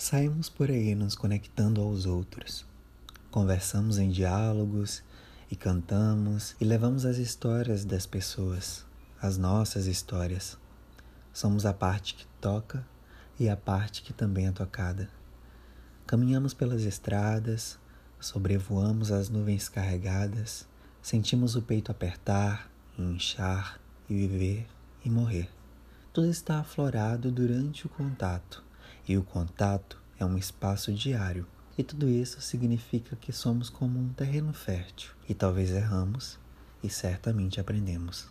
Saímos por aí nos conectando aos outros. Conversamos em diálogos e cantamos e levamos as histórias das pessoas, as nossas histórias. Somos a parte que toca e a parte que também é tocada. Caminhamos pelas estradas, sobrevoamos as nuvens carregadas, sentimos o peito apertar, inchar e viver e morrer. Tudo está aflorado durante o contato e o contato é um espaço diário. E tudo isso significa que somos como um terreno fértil e talvez erramos e certamente aprendemos.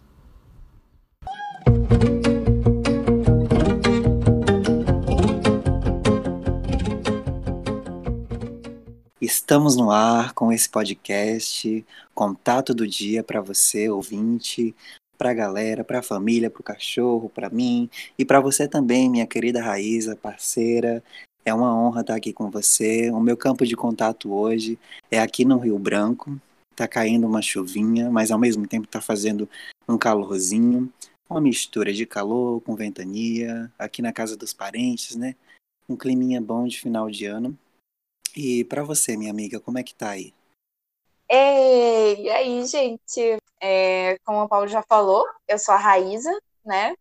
Estamos no ar com esse podcast, contato do dia para você, ouvinte, para a galera, para a família, para o cachorro, para mim e para você também, minha querida Raíza, parceira. É uma honra estar aqui com você. O meu campo de contato hoje é aqui no Rio Branco. Tá caindo uma chuvinha, mas ao mesmo tempo tá fazendo um calorzinho, uma mistura de calor com ventania, aqui na casa dos parentes, né? Um climinha bom de final de ano. E para você, minha amiga, como é que tá aí? E aí, gente? É, como o Paulo já falou, eu sou a Raíza, né?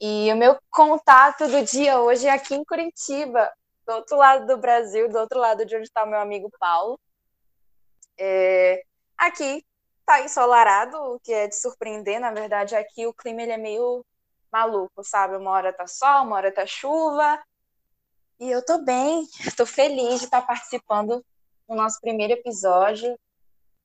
E o meu contato do dia hoje é aqui em Curitiba, do outro lado do Brasil, do outro lado de onde está o meu amigo Paulo. É, aqui tá ensolarado, o que é de surpreender, na verdade, aqui o clima ele é meio maluco, sabe? Uma hora tá sol, uma hora tá chuva. E eu tô bem, tô feliz de estar participando do nosso primeiro episódio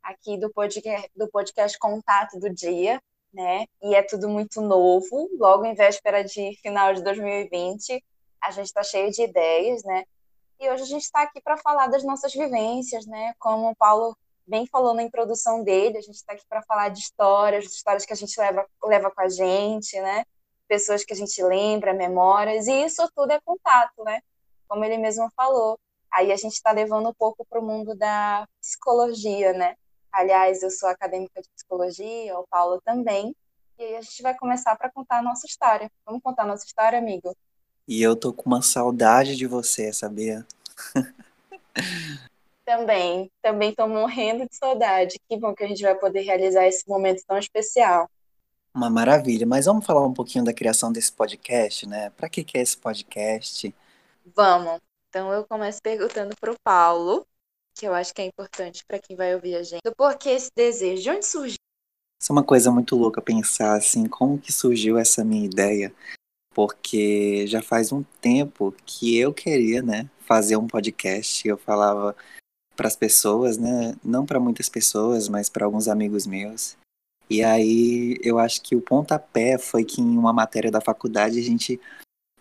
aqui do podcast, do podcast Contato do Dia, né? E é tudo muito novo, logo em véspera de final de 2020, a gente está cheio de ideias, né? E hoje a gente está aqui para falar das nossas vivências, né? Como o Paulo bem falou na introdução dele, a gente está aqui para falar de histórias, de histórias que a gente leva, leva com a gente, né? Pessoas que a gente lembra, memórias, e isso tudo é contato, né? Como ele mesmo falou. Aí a gente está levando um pouco para o mundo da psicologia, né? Aliás, eu sou acadêmica de psicologia, o Paulo também. E aí a gente vai começar para contar a nossa história. Vamos contar a nossa história, amigo? E eu tô com uma saudade de você, sabia? também, também tô morrendo de saudade. Que bom que a gente vai poder realizar esse momento tão especial. Uma maravilha. Mas vamos falar um pouquinho da criação desse podcast, né? Para que que é esse podcast? Vamos. Então eu começo perguntando pro Paulo que eu acho que é importante para quem vai ouvir a gente. Do porquê esse desejo, de onde surgiu? Isso é uma coisa muito louca pensar assim, como que surgiu essa minha ideia? Porque já faz um tempo que eu queria, né, fazer um podcast. Eu falava para as pessoas, né, não para muitas pessoas, mas para alguns amigos meus. E aí eu acho que o pontapé foi que em uma matéria da faculdade a gente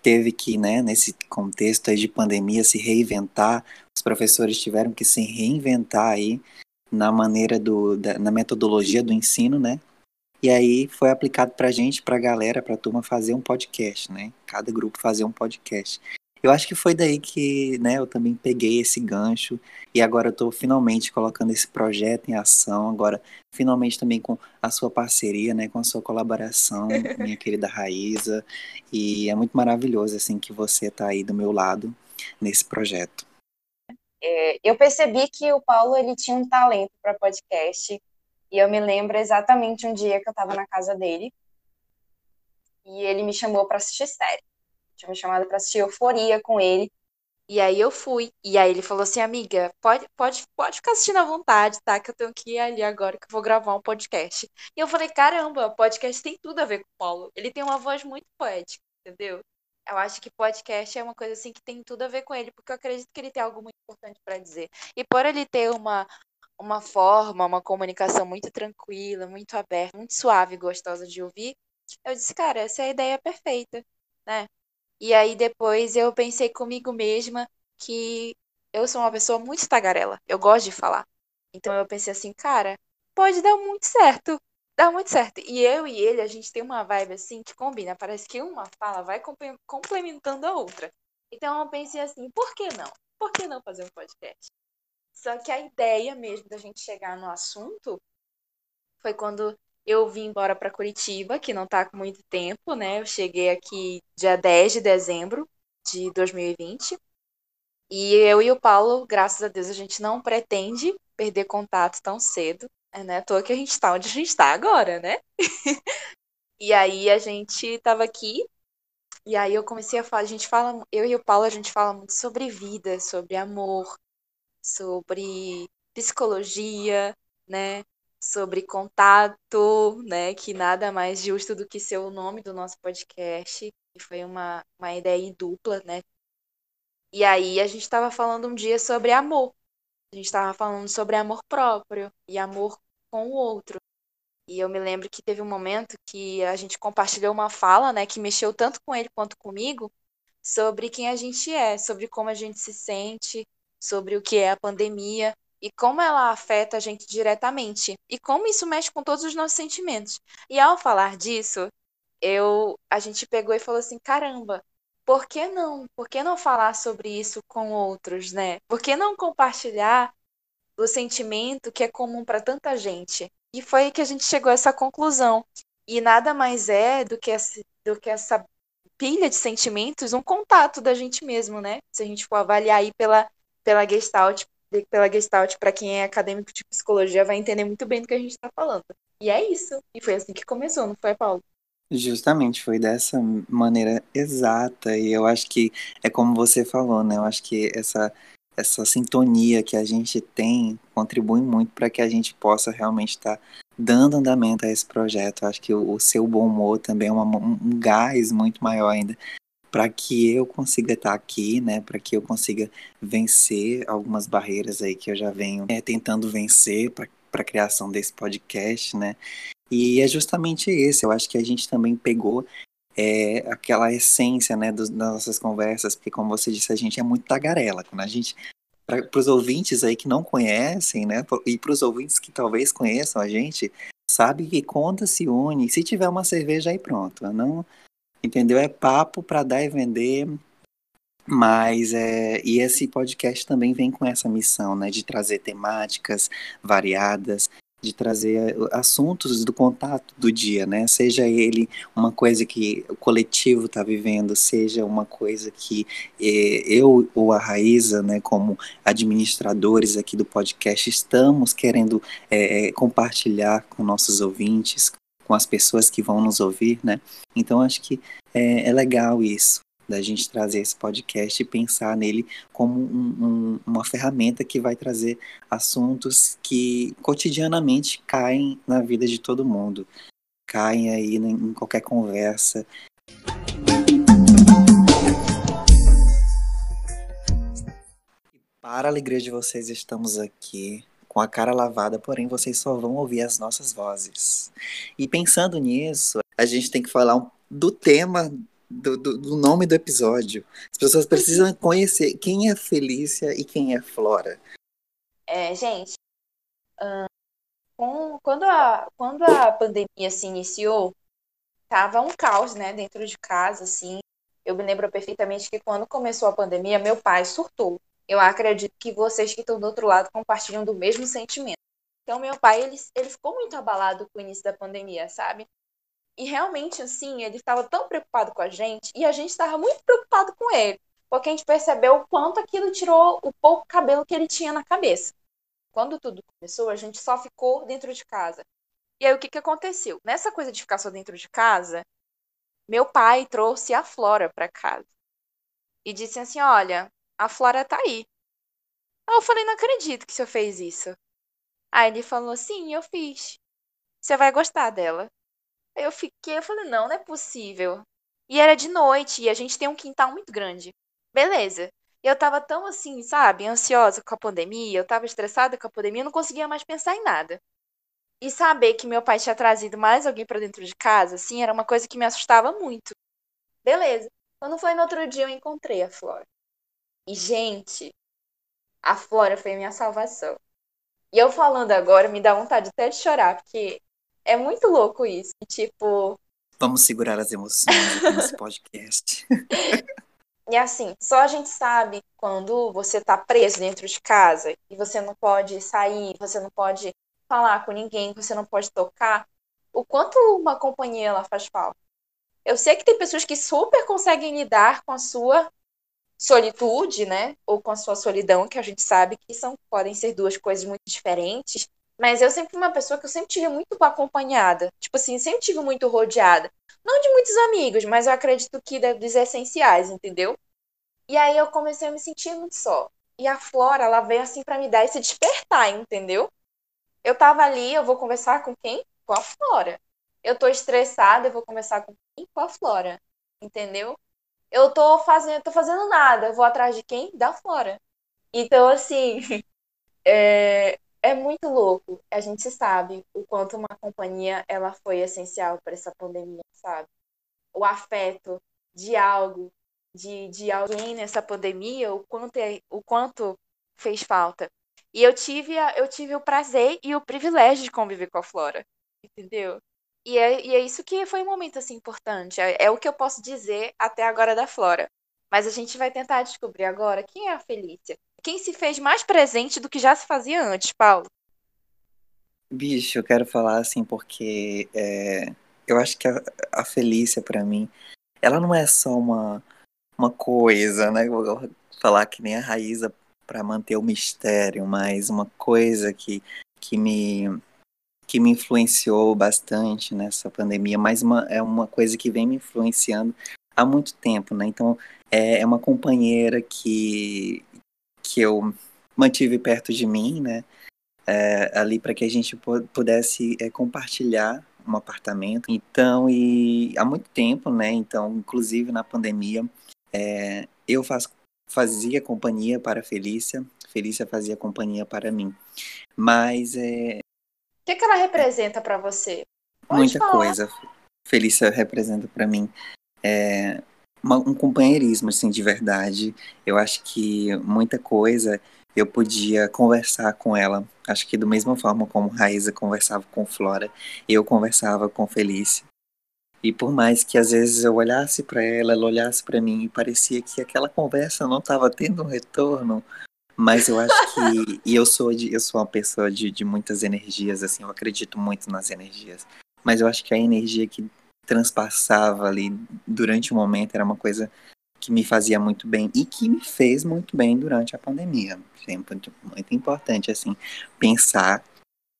teve que, né, nesse contexto aí de pandemia, se reinventar. Os professores tiveram que se reinventar aí na maneira do, da, na metodologia do ensino, né? E aí foi aplicado para gente, para a galera, para a turma fazer um podcast, né? Cada grupo fazer um podcast. Eu acho que foi daí que né, eu também peguei esse gancho e agora eu estou finalmente colocando esse projeto em ação, agora finalmente também com a sua parceria, né, com a sua colaboração, minha querida Raíza, e é muito maravilhoso assim que você está aí do meu lado nesse projeto. É, eu percebi que o Paulo ele tinha um talento para podcast e eu me lembro exatamente um dia que eu estava na casa dele e ele me chamou para assistir série tinha me chamado para assistir Euforia com ele. E aí eu fui. E aí ele falou assim, amiga, pode, pode, pode ficar assistindo à vontade, tá? Que eu tenho que ir ali agora que eu vou gravar um podcast. E eu falei, caramba, podcast tem tudo a ver com o Paulo. Ele tem uma voz muito poética, entendeu? Eu acho que podcast é uma coisa assim que tem tudo a ver com ele, porque eu acredito que ele tem algo muito importante para dizer. E por ele ter uma uma forma, uma comunicação muito tranquila, muito aberta, muito suave e gostosa de ouvir, eu disse, cara, essa é a ideia perfeita, né? E aí depois eu pensei comigo mesma que eu sou uma pessoa muito tagarela. Eu gosto de falar. Então eu pensei assim, cara, pode dar muito certo. Dá muito certo. E eu e ele, a gente tem uma vibe assim que combina. Parece que uma fala vai complementando a outra. Então eu pensei assim, por que não? Por que não fazer um podcast? Só que a ideia mesmo da gente chegar no assunto foi quando eu vim embora para Curitiba, que não está com muito tempo, né? Eu cheguei aqui dia 10 de dezembro de 2020. E eu e o Paulo, graças a Deus, a gente não pretende perder contato tão cedo. É, né? À toa que a gente está onde a gente está agora, né? e aí a gente tava aqui, e aí eu comecei a falar, a gente fala, eu e o Paulo, a gente fala muito sobre vida, sobre amor, sobre psicologia, né? Sobre contato, né? Que nada mais justo do que ser o nome do nosso podcast. E foi uma, uma ideia dupla, né? E aí a gente estava falando um dia sobre amor. A gente estava falando sobre amor próprio e amor com o outro. E eu me lembro que teve um momento que a gente compartilhou uma fala, né, que mexeu tanto com ele quanto comigo, sobre quem a gente é, sobre como a gente se sente, sobre o que é a pandemia e como ela afeta a gente diretamente e como isso mexe com todos os nossos sentimentos. E ao falar disso, eu a gente pegou e falou assim, caramba, por que não? Por que não falar sobre isso com outros, né? Por que não compartilhar o sentimento que é comum para tanta gente? E foi que a gente chegou a essa conclusão. E nada mais é do que essa, do que essa pilha de sentimentos, um contato da gente mesmo, né? Se a gente for avaliar aí pela, pela Gestalt, pela Gestalt, para quem é acadêmico de psicologia, vai entender muito bem do que a gente está falando. E é isso. E foi assim que começou, não foi, Paulo? Justamente, foi dessa maneira exata, e eu acho que é como você falou, né? Eu acho que essa, essa sintonia que a gente tem contribui muito para que a gente possa realmente estar tá dando andamento a esse projeto. Eu acho que o, o seu bom humor também é uma, um gás muito maior ainda para que eu consiga estar tá aqui, né? Para que eu consiga vencer algumas barreiras aí que eu já venho é, tentando vencer para a criação desse podcast, né? E é justamente esse, eu acho que a gente também pegou é, aquela essência né, das nossas conversas, porque como você disse, a gente é muito tagarela. Quando a gente, para os ouvintes aí que não conhecem, né, e para os ouvintes que talvez conheçam a gente, sabe que conta se une, se tiver uma cerveja aí pronto, não, entendeu? É papo para dar e vender, mas é, e esse podcast também vem com essa missão, né, de trazer temáticas variadas, de trazer assuntos do contato do dia, né? Seja ele uma coisa que o coletivo está vivendo, seja uma coisa que eh, eu ou a Raíza, né, como administradores aqui do podcast, estamos querendo eh, compartilhar com nossos ouvintes, com as pessoas que vão nos ouvir, né? Então acho que é, é legal isso da gente trazer esse podcast e pensar nele como um, um, uma ferramenta que vai trazer assuntos que cotidianamente caem na vida de todo mundo, caem aí em qualquer conversa. Para a alegria de vocês, estamos aqui com a cara lavada, porém vocês só vão ouvir as nossas vozes. E pensando nisso, a gente tem que falar do tema do, do, do, nome do episódio. As pessoas precisam conhecer quem é Felícia e quem é Flora. É, gente, com, quando, a, quando a pandemia se iniciou, tava um caos, né, dentro de casa, assim. Eu me lembro perfeitamente que quando começou a pandemia, meu pai surtou. Eu acredito que vocês que estão do outro lado compartilham do mesmo sentimento. Então, meu pai, ele, ele ficou muito abalado com o início da pandemia, sabe? E realmente, assim, ele estava tão preocupado com a gente e a gente estava muito preocupado com ele, porque a gente percebeu o quanto aquilo tirou o pouco cabelo que ele tinha na cabeça. Quando tudo começou, a gente só ficou dentro de casa. E aí, o que, que aconteceu? Nessa coisa de ficar só dentro de casa, meu pai trouxe a Flora para casa e disse assim: Olha, a Flora tá aí. Aí eu falei: Não acredito que o senhor fez isso. Aí ele falou: Sim, eu fiz. Você vai gostar dela. Eu fiquei, eu falei, não, não é possível. E era de noite, e a gente tem um quintal muito grande. Beleza. Eu tava tão assim, sabe, ansiosa com a pandemia, eu tava estressada com a pandemia, eu não conseguia mais pensar em nada. E saber que meu pai tinha trazido mais alguém para dentro de casa, assim, era uma coisa que me assustava muito. Beleza. Quando foi no outro dia, eu encontrei a Flora. E, gente, a Flora foi a minha salvação. E eu falando agora, me dá vontade até de chorar, porque é muito louco isso. Tipo. Vamos segurar as emoções aqui nesse podcast. E assim, só a gente sabe quando você tá preso dentro de casa e você não pode sair, você não pode falar com ninguém, você não pode tocar, o quanto uma companhia ela faz falta. Eu sei que tem pessoas que super conseguem lidar com a sua solitude, né? Ou com a sua solidão, que a gente sabe que são podem ser duas coisas muito diferentes. Mas eu sempre fui uma pessoa que eu sempre tive muito acompanhada. Tipo assim, sempre tive muito rodeada. Não de muitos amigos, mas eu acredito que dos essenciais, entendeu? E aí eu comecei a me sentir muito só. E a Flora, ela veio assim para me dar esse despertar, entendeu? Eu tava ali, eu vou conversar com quem? Com a Flora. Eu tô estressada, eu vou conversar com quem? Com a Flora. Entendeu? Eu tô fazendo, tô fazendo nada, eu vou atrás de quem? Da Flora. Então, assim, é, é muito louco. A gente sabe o quanto uma companhia ela foi essencial para essa pandemia, sabe? O afeto de algo de, de alguém nessa pandemia, o quanto, é, o quanto fez falta. E eu tive, a, eu tive o prazer e o privilégio de conviver com a Flora, entendeu? E é, e é isso que foi um momento assim importante. É, é o que eu posso dizer até agora da Flora. Mas a gente vai tentar descobrir agora quem é a Felícia. Quem se fez mais presente do que já se fazia antes, Paulo? Bicho, eu quero falar assim porque é, eu acho que a, a Felícia, para mim, ela não é só uma, uma coisa, né? Vou falar que nem a Raíza para manter o mistério, mas uma coisa que, que me que me influenciou bastante nessa pandemia, mas uma, é uma coisa que vem me influenciando há muito tempo, né? Então é, é uma companheira que que eu mantive perto de mim, né? É, ali para que a gente pudesse é, compartilhar um apartamento. Então, e há muito tempo, né? Então, inclusive na pandemia, é, eu faz, fazia companhia para Felícia, Felícia fazia companhia para mim. Mas é. O que, que ela representa para você? Pode muita falar. coisa. Felícia representa para mim é, uma, um companheirismo, assim, de verdade. Eu acho que muita coisa eu podia conversar com ela. Acho que da mesma forma como Raíza conversava com Flora, eu conversava com Felícia. E por mais que às vezes eu olhasse para ela, ela olhasse para mim e parecia que aquela conversa não estava tendo um retorno, mas eu acho que e eu sou de, eu sou uma pessoa de, de muitas energias assim, eu acredito muito nas energias. Mas eu acho que a energia que transpassava ali durante o momento era uma coisa que me fazia muito bem e que me fez muito bem durante a pandemia. Sempre muito, muito importante assim pensar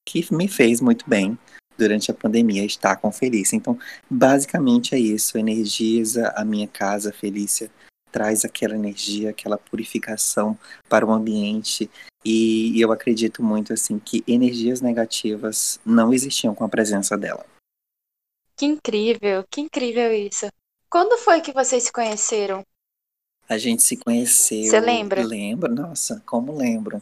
que me fez muito bem durante a pandemia estar com Felícia. Então, basicamente é isso. Energiza a minha casa, Felícia. Traz aquela energia, aquela purificação para o ambiente. E eu acredito muito assim que energias negativas não existiam com a presença dela. Que incrível, que incrível isso. Quando foi que vocês se conheceram? A gente se conheceu. Você lembra? Lembro, nossa, como lembro.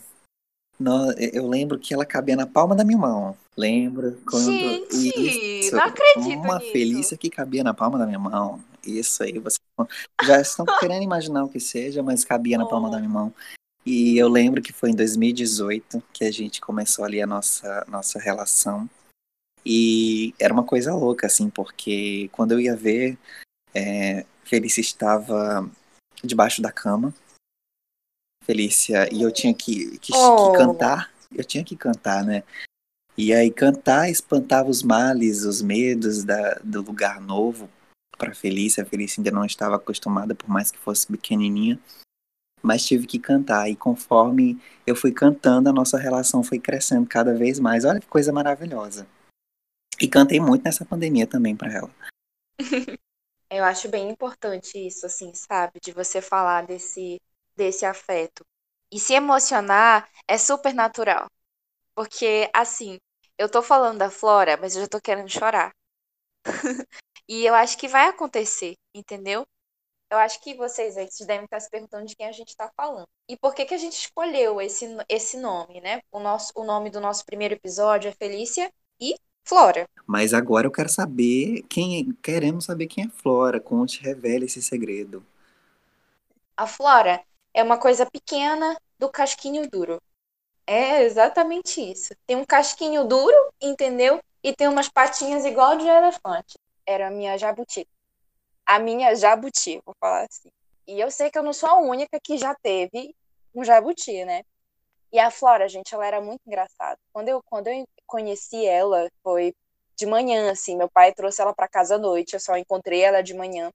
No, eu lembro que ela cabia na palma da minha mão. Lembro quando. Gente, isso, não acredito Uma nisso. felícia que cabia na palma da minha mão. Isso aí, vocês já estão querendo imaginar o que seja, mas cabia na palma da minha mão. E eu lembro que foi em 2018 que a gente começou ali a nossa, nossa relação. E era uma coisa louca, assim, porque quando eu ia ver, é, Felícia estava debaixo da cama. Felícia, e eu tinha que, que, oh. que cantar. Eu tinha que cantar, né? E aí cantar espantava os males, os medos da, do lugar novo para Felícia. A Felícia ainda não estava acostumada, por mais que fosse pequenininha. Mas tive que cantar. E conforme eu fui cantando, a nossa relação foi crescendo cada vez mais. Olha que coisa maravilhosa. E cantei muito nessa pandemia também para ela. Eu acho bem importante isso, assim, sabe? De você falar desse, desse afeto. E se emocionar é super natural. Porque, assim, eu tô falando da Flora, mas eu já tô querendo chorar. e eu acho que vai acontecer, entendeu? Eu acho que vocês aí devem estar se perguntando de quem a gente está falando. E por que, que a gente escolheu esse, esse nome, né? O, nosso, o nome do nosso primeiro episódio é Felícia e Flora. Mas agora eu quero saber quem é, queremos saber quem é Flora. Conte, revele esse segredo. A Flora é uma coisa pequena do casquinho duro. É exatamente isso. Tem um casquinho duro, entendeu? E tem umas patinhas igual de elefante. Era a minha jabuti. A minha jabuti, vou falar assim. E eu sei que eu não sou a única que já teve um jabuti, né? E a Flora, gente, ela era muito engraçada. Quando eu, quando eu conheci ela, foi de manhã, assim. Meu pai trouxe ela para casa à noite, eu só encontrei ela de manhã.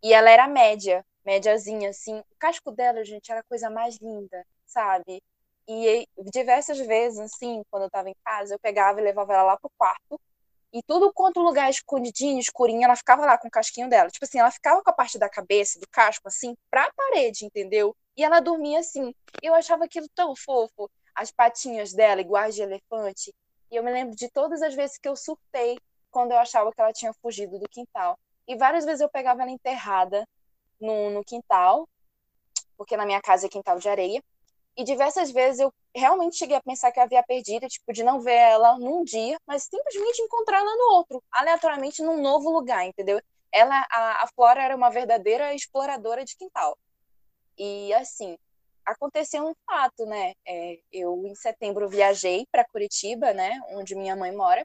E ela era média, médiazinha, assim. O casco dela, gente, era a coisa mais linda, sabe? E diversas vezes, assim, quando eu tava em casa, eu pegava e levava ela lá pro quarto. E tudo quanto lugar escondidinho, escurinho, ela ficava lá com o casquinho dela. Tipo assim, ela ficava com a parte da cabeça, do casco, assim, pra parede, entendeu? E ela dormia assim. Eu achava aquilo tão fofo. As patinhas dela, iguais de elefante. E eu me lembro de todas as vezes que eu surtei quando eu achava que ela tinha fugido do quintal. E várias vezes eu pegava ela enterrada no, no quintal, porque na minha casa é quintal de areia. E diversas vezes eu realmente cheguei a pensar que eu havia perdido, tipo, de não ver ela num dia, mas simplesmente encontrar ela no outro, aleatoriamente num novo lugar, entendeu? Ela, a, a Flora era uma verdadeira exploradora de quintal. E assim, aconteceu um fato, né? É, eu em setembro viajei para Curitiba, né, onde minha mãe mora.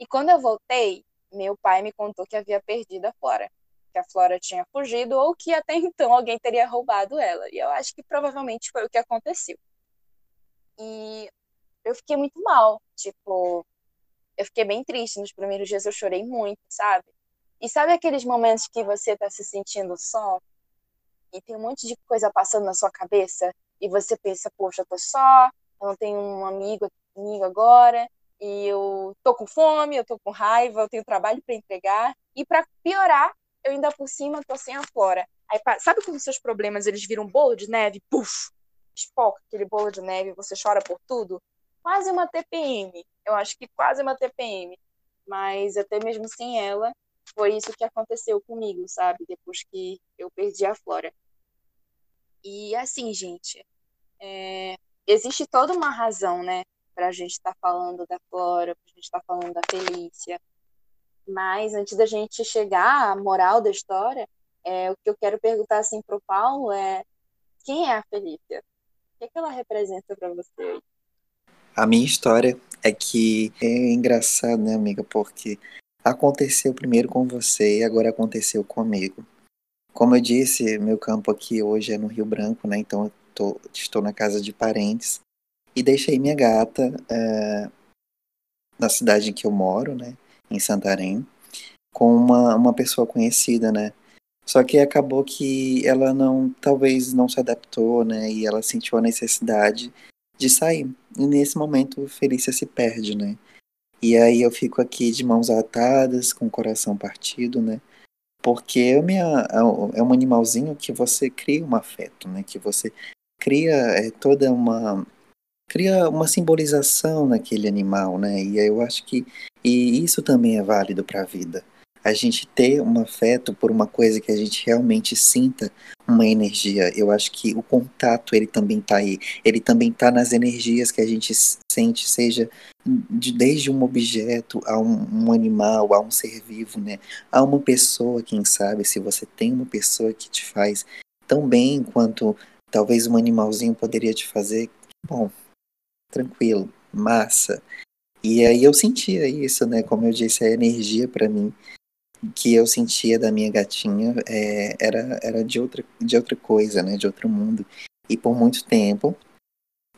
E quando eu voltei, meu pai me contou que havia perdido a Flora que a Flora tinha fugido ou que até então alguém teria roubado ela. E eu acho que provavelmente foi o que aconteceu. E eu fiquei muito mal, tipo, eu fiquei bem triste nos primeiros dias, eu chorei muito, sabe? E sabe aqueles momentos que você tá se sentindo só e tem um monte de coisa passando na sua cabeça e você pensa, poxa, eu tô só, eu não tenho um amigo comigo agora, e eu tô com fome, eu tô com raiva, eu tenho trabalho para entregar. E para piorar, eu ainda por cima tô sem a Flora. Aí, sabe quando seus problemas eles viram bolo de neve? Puf! Espoca aquele bolo de neve, você chora por tudo? Quase uma TPM. Eu acho que quase uma TPM. Mas até mesmo sem ela, foi isso que aconteceu comigo, sabe? Depois que eu perdi a Flora. E assim, gente, é... existe toda uma razão, né? Pra gente estar tá falando da Flora, pra gente estar tá falando da Felícia, mas antes da gente chegar à moral da história, é, o que eu quero perguntar assim para o Paulo é quem é a Felícia? O que, é que ela representa para você? A minha história é que é engraçado, né, amiga? Porque aconteceu primeiro com você e agora aconteceu comigo. Como eu disse, meu campo aqui hoje é no Rio Branco, né? Então eu tô, estou na casa de parentes e deixei minha gata é, na cidade em que eu moro, né? Em Santarém com uma, uma pessoa conhecida, né? Só que acabou que ela não, talvez não se adaptou, né? E ela sentiu a necessidade de sair. E nesse momento, Felícia se perde, né? E aí eu fico aqui de mãos atadas, com o coração partido, né? Porque é, minha, é um animalzinho que você cria um afeto, né? Que você cria é, toda uma cria uma simbolização naquele animal, né? E eu acho que e isso também é válido para a vida. A gente ter um afeto por uma coisa que a gente realmente sinta uma energia. Eu acho que o contato ele também está aí. Ele também está nas energias que a gente sente, seja de, desde um objeto a um, um, animal, a um ser vivo, né? A uma pessoa, quem sabe, se você tem uma pessoa que te faz tão bem quanto talvez um animalzinho poderia te fazer, bom, tranquilo, massa. E aí eu sentia isso, né? Como eu disse, a energia para mim que eu sentia da minha gatinha é, era, era de, outra, de outra coisa, né? De outro mundo. E por muito tempo,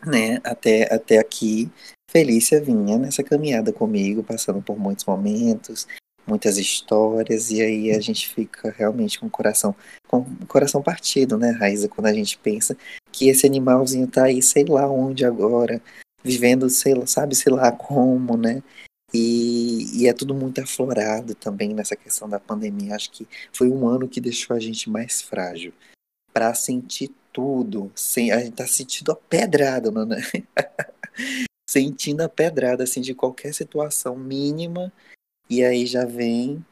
né? Até, até aqui, Felícia vinha nessa caminhada comigo, passando por muitos momentos, muitas histórias, e aí a gente fica realmente com o coração, com o coração partido, né, Raíza, quando a gente pensa que esse animalzinho tá aí, sei lá onde agora, vivendo, sei lá, sabe, sei lá como, né? E, e, é tudo muito aflorado também nessa questão da pandemia. Acho que foi um ano que deixou a gente mais frágil para sentir tudo. Sem, a gente tá sentindo a pedrada, né? sentindo a pedrada assim de qualquer situação mínima. E aí já vem.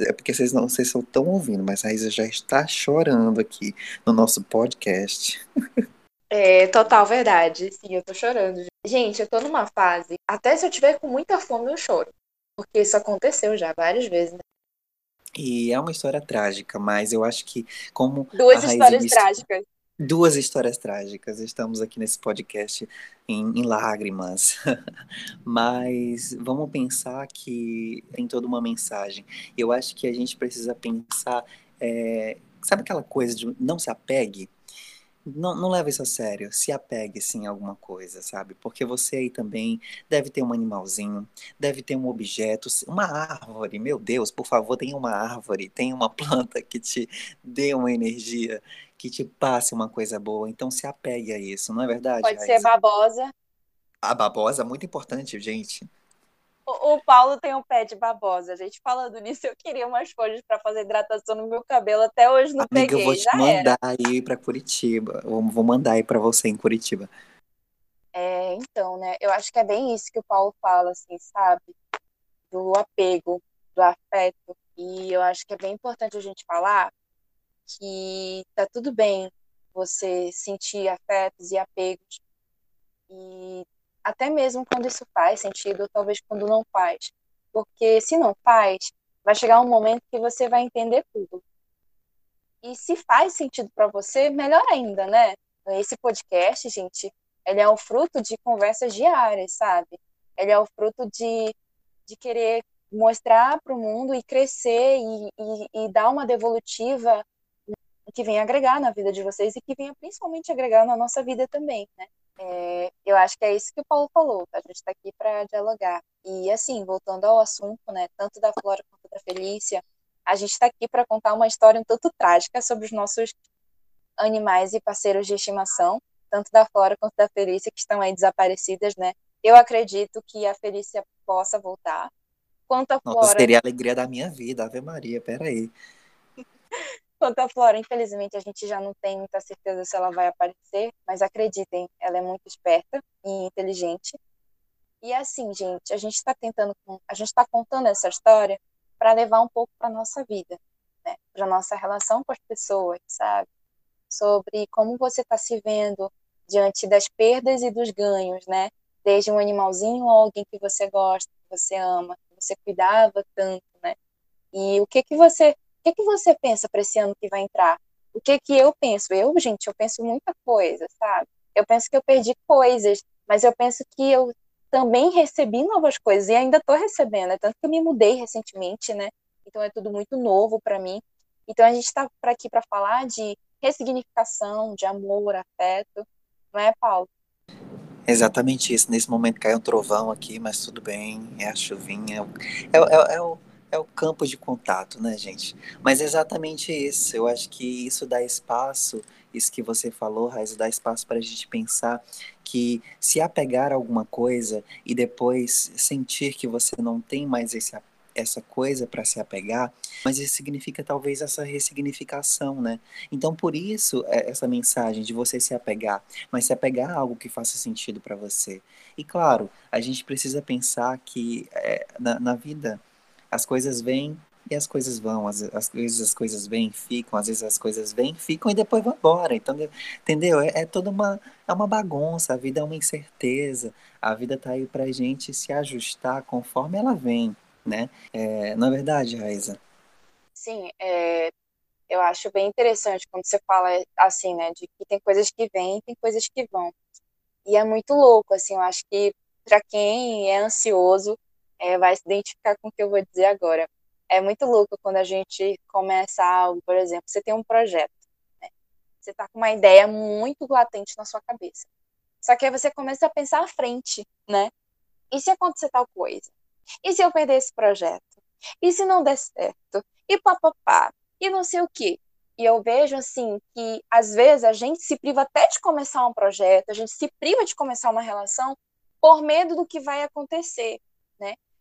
É porque vocês não vocês estão ouvindo, mas a Raíssa já está chorando aqui no nosso podcast. É, total verdade. Sim, eu tô chorando. Gente, eu tô numa fase. Até se eu tiver com muita fome, eu choro. Porque isso aconteceu já várias vezes. Né? E é uma história trágica, mas eu acho que como. Duas histórias trágicas. Duas histórias trágicas. Estamos aqui nesse podcast em, em lágrimas. mas vamos pensar que tem toda uma mensagem. Eu acho que a gente precisa pensar. É... Sabe aquela coisa de não se apegue? Não, não leva isso a sério. Se apegue sim a alguma coisa, sabe? Porque você aí também deve ter um animalzinho, deve ter um objeto, uma árvore. Meu Deus, por favor, tenha uma árvore, tenha uma planta que te dê uma energia, que te passe uma coisa boa. Então se apegue a isso, não é verdade? Pode ser babosa. A babosa, muito importante, gente. O, Paulo tem um pé de babosa. A gente falando nisso, eu queria umas folhas para fazer hidratação no meu cabelo. Até hoje não Amiga, peguei. eu vou te mandar era. aí para Curitiba. Eu vou mandar aí para você em Curitiba. É, então, né? Eu acho que é bem isso que o Paulo fala, assim, sabe? Do apego, do afeto. E eu acho que é bem importante a gente falar que tá tudo bem você sentir afetos e apegos. E até mesmo quando isso faz sentido, ou talvez quando não faz. Porque se não faz, vai chegar um momento que você vai entender tudo. E se faz sentido para você, melhor ainda, né? Esse podcast, gente, ele é o fruto de conversas diárias, sabe? Ele é o fruto de, de querer mostrar para o mundo e crescer e, e, e dar uma devolutiva que venha agregar na vida de vocês e que venha principalmente agregar na nossa vida também, né? É, eu acho que é isso que o Paulo falou, a gente está aqui para dialogar. E assim, voltando ao assunto, né, tanto da Flora quanto da Felícia, a gente está aqui para contar uma história um tanto trágica sobre os nossos animais e parceiros de estimação, tanto da Flora quanto da Felícia, que estão aí desaparecidas, né? Eu acredito que a Felícia possa voltar. Quanto a Flora. Nossa, seria a alegria da minha vida, Ave Maria, peraí. Quanto a Flora, infelizmente, a gente já não tem muita certeza se ela vai aparecer, mas acreditem, ela é muito esperta e inteligente. E assim, gente, a gente está tentando, a gente está contando essa história para levar um pouco para nossa vida, né? Para nossa relação com as pessoas, sabe? Sobre como você está se vendo diante das perdas e dos ganhos, né? Desde um animalzinho ou alguém que você gosta, que você ama, que você cuidava tanto, né? E o que que você que, que você pensa para esse ano que vai entrar? O que que eu penso? Eu, gente, eu penso muita coisa, sabe? Eu penso que eu perdi coisas, mas eu penso que eu também recebi novas coisas e ainda estou recebendo. É tanto que eu me mudei recentemente, né? Então é tudo muito novo para mim. Então a gente está aqui para falar de ressignificação, de amor, afeto, não é, Paulo? Exatamente isso. Nesse momento cai um trovão aqui, mas tudo bem. É a chuvinha. É, é, é o é o campo de contato, né, gente? Mas é exatamente isso. Eu acho que isso dá espaço, isso que você falou, Raiz, dá espaço para a gente pensar que se apegar a alguma coisa e depois sentir que você não tem mais esse essa coisa para se apegar, mas isso significa talvez essa ressignificação, né? Então, por isso, é, essa mensagem de você se apegar, mas se apegar a algo que faça sentido para você. E claro, a gente precisa pensar que é, na, na vida as coisas vêm e as coisas vão, às, vezes as coisas vêm, ficam, às vezes as coisas vêm, ficam e depois vão embora. Então, entendeu? É, é toda uma, é uma bagunça, a vida é uma incerteza, a vida tá aí pra gente se ajustar conforme ela vem, né? É, não é verdade, Raíza? Sim, é, eu acho bem interessante quando você fala assim, né, de que tem coisas que vêm e tem coisas que vão. E é muito louco, assim, eu acho que para quem é ansioso, é, vai se identificar com o que eu vou dizer agora. É muito louco quando a gente começa algo, por exemplo, você tem um projeto, né? você está com uma ideia muito latente na sua cabeça. Só que aí você começa a pensar à frente, né? E se acontecer tal coisa? E se eu perder esse projeto? E se não der certo? E papapá? E não sei o quê. E eu vejo assim que às vezes a gente se priva até de começar um projeto, a gente se priva de começar uma relação por medo do que vai acontecer?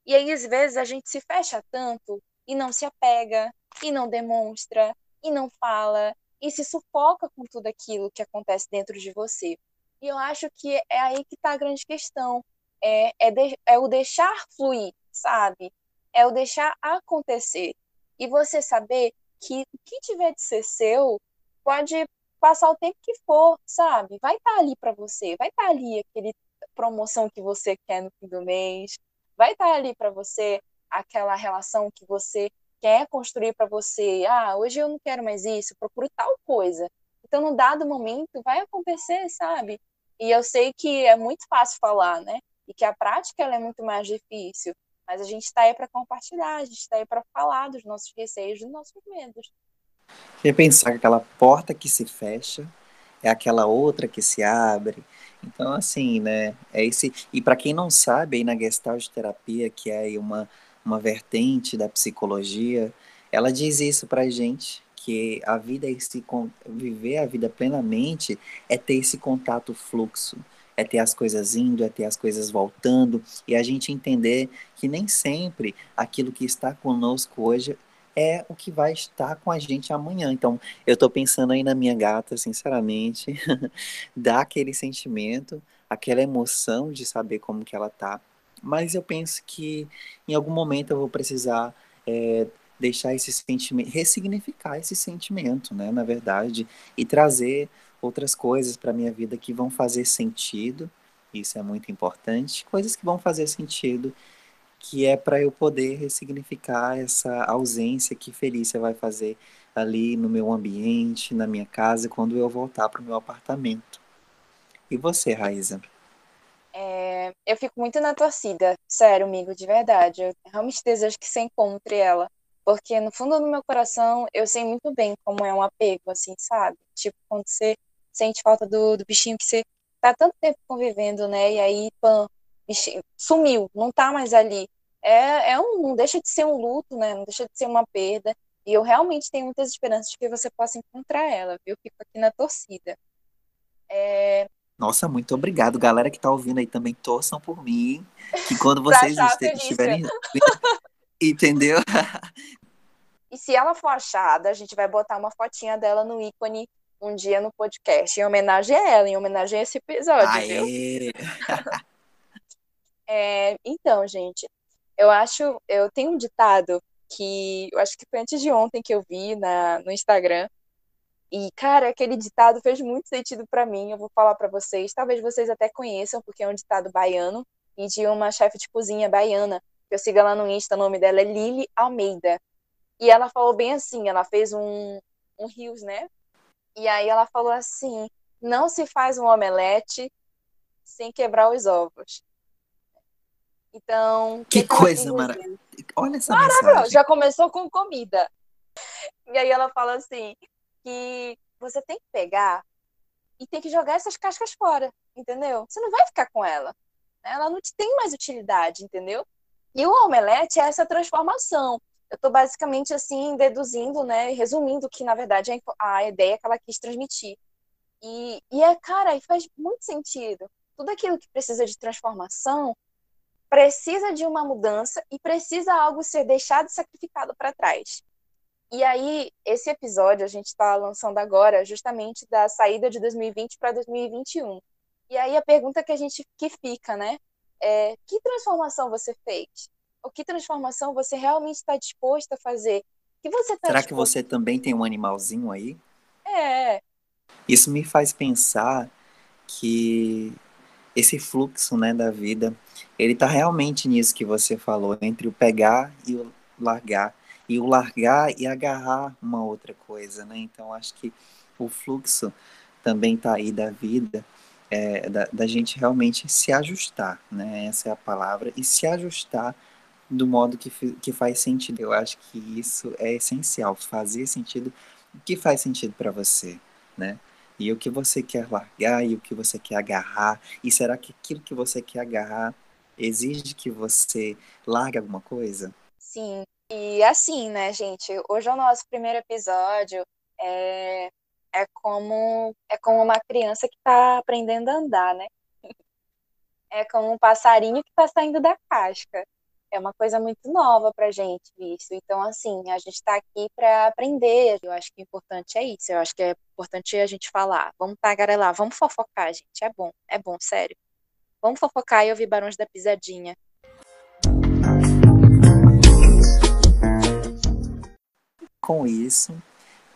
E aí, às vezes, a gente se fecha tanto e não se apega, e não demonstra, e não fala, e se sufoca com tudo aquilo que acontece dentro de você. E eu acho que é aí que está a grande questão. É, é, de, é o deixar fluir, sabe? É o deixar acontecer. E você saber que o que tiver de ser seu pode passar o tempo que for, sabe? Vai estar tá ali para você, vai estar tá ali aquele promoção que você quer no fim do mês, vai estar ali para você aquela relação que você quer construir para você. Ah, hoje eu não quero mais isso, procuro tal coisa. Então, no dado momento, vai acontecer, sabe? E eu sei que é muito fácil falar, né? E que a prática ela é muito mais difícil. Mas a gente está aí para compartilhar, a gente está aí para falar dos nossos receios, dos nossos medos. E pensar que aquela porta que se fecha é aquela outra que se abre. Então, assim, né? É esse. E para quem não sabe, aí na Gestalt terapia, que é uma, uma vertente da psicologia, ela diz isso pra gente, que a vida é esse viver a vida plenamente é ter esse contato fluxo, é ter as coisas indo, é ter as coisas voltando, e a gente entender que nem sempre aquilo que está conosco hoje é o que vai estar com a gente amanhã. Então, eu estou pensando aí na minha gata, sinceramente, dá aquele sentimento, aquela emoção de saber como que ela tá. Mas eu penso que em algum momento eu vou precisar é, deixar esse sentimento, ressignificar esse sentimento, né, na verdade, e trazer outras coisas para minha vida que vão fazer sentido. Isso é muito importante, coisas que vão fazer sentido que é para eu poder ressignificar essa ausência que Felícia vai fazer ali no meu ambiente, na minha casa, quando eu voltar para o meu apartamento. E você, Raíza? É, eu fico muito na torcida, sério, amigo, de verdade. Eu realmente desejo que você encontre ela. Porque no fundo do meu coração, eu sei muito bem como é um apego, assim, sabe? Tipo, quando você sente falta do, do bichinho que você tá tanto tempo convivendo, né? E aí, pã, sumiu, não tá mais ali. É, é um, não deixa de ser um luto, né? Não deixa de ser uma perda. E eu realmente tenho muitas esperanças de que você possa encontrar ela, viu? Fico aqui na torcida. É... Nossa, muito obrigado. Galera que tá ouvindo aí também torçam por mim. Que quando vocês estiverem. Entendeu? e se ela for achada, a gente vai botar uma fotinha dela no ícone um dia no podcast, em homenagem a ela, em homenagem a esse episódio, Aê. viu? É, então, gente, eu acho, eu tenho um ditado que eu acho que foi antes de ontem que eu vi na, no Instagram. E, cara, aquele ditado fez muito sentido para mim. Eu vou falar para vocês. Talvez vocês até conheçam, porque é um ditado baiano e de uma chefe de cozinha baiana. Que eu sigo lá no Insta, o nome dela é Lili Almeida. E ela falou bem assim: ela fez um, um rios, né? E aí ela falou assim: não se faz um omelete sem quebrar os ovos. Então. Que, coisa maravilhosa. Olha essa Maravilhoso. Já começou com comida. E aí ela fala assim: que você tem que pegar e tem que jogar essas cascas fora, entendeu? Você não vai ficar com ela. Né? Ela não te tem mais utilidade, entendeu? E o omelete é essa transformação. Eu estou basicamente assim deduzindo, né, resumindo que na verdade é a ideia que ela quis transmitir. E, e é, cara, e faz muito sentido. Tudo aquilo que precisa de transformação precisa de uma mudança e precisa algo ser deixado e sacrificado para trás. E aí, esse episódio a gente está lançando agora, justamente da saída de 2020 para 2021. E aí a pergunta que a gente que fica, né? É, que transformação você fez? O que transformação você realmente está disposto a fazer? Que você tá Será disposto... que você também tem um animalzinho aí? É. Isso me faz pensar que esse fluxo, né, da vida, ele tá realmente nisso que você falou, entre o pegar e o largar. E o largar e agarrar uma outra coisa, né? Então, acho que o fluxo também tá aí da vida, é, da, da gente realmente se ajustar, né? Essa é a palavra. E se ajustar do modo que, que faz sentido. Eu acho que isso é essencial, fazer sentido. O que faz sentido para você, né? E o que você quer largar e o que você quer agarrar. E será que aquilo que você quer agarrar exige que você largue alguma coisa? Sim. E assim, né, gente? Hoje é o nosso primeiro episódio. É, é como é como uma criança que está aprendendo a andar, né? É como um passarinho que está saindo da casca é uma coisa muito nova para gente isso. Então, assim, a gente está aqui para aprender. Eu acho que o importante é isso. Eu acho que é importante a gente falar. Vamos tagarelar, vamos fofocar, gente. É bom, é bom, sério. Vamos fofocar e ouvir Barões da Pisadinha. Com isso,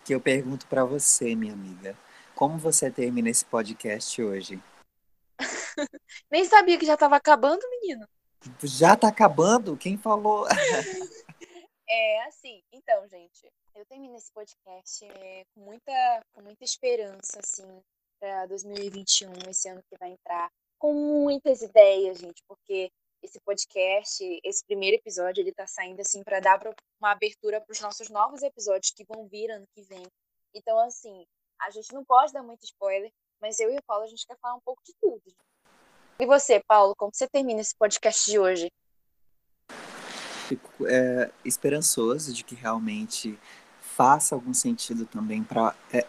que eu pergunto para você, minha amiga, como você termina esse podcast hoje? Nem sabia que já estava acabando, menino. Já tá acabando? Quem falou? é assim, então, gente, eu termino esse podcast é, com, muita, com muita esperança, assim, para 2021, esse ano que vai entrar, com muitas ideias, gente, porque esse podcast, esse primeiro episódio, ele tá saindo assim para dar uma abertura para os nossos novos episódios que vão vir ano que vem. Então, assim, A gente não pode dar muito spoiler, mas eu e o Paulo a gente quer falar um pouco de tudo. E você, Paulo, como você termina esse podcast de hoje? Fico é, esperançoso de que realmente faça algum sentido também para é,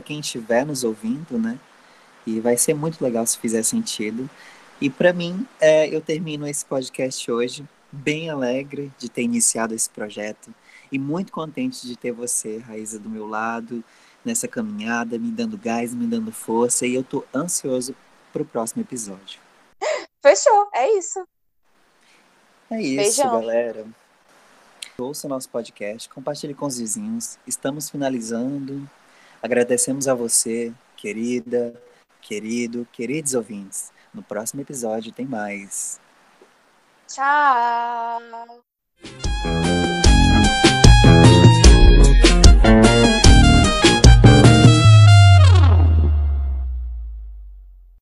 quem estiver nos ouvindo, né? E vai ser muito legal se fizer sentido. E para mim, é, eu termino esse podcast hoje bem alegre de ter iniciado esse projeto e muito contente de ter você, Raíza, do meu lado nessa caminhada, me dando gás, me dando força. E eu tô ansioso pro próximo episódio. Fechou, é isso. É isso, Beijão. galera. Ouça o nosso podcast, compartilhe com os vizinhos. Estamos finalizando. Agradecemos a você, querida, querido, queridos ouvintes. No próximo episódio tem mais. Tchau!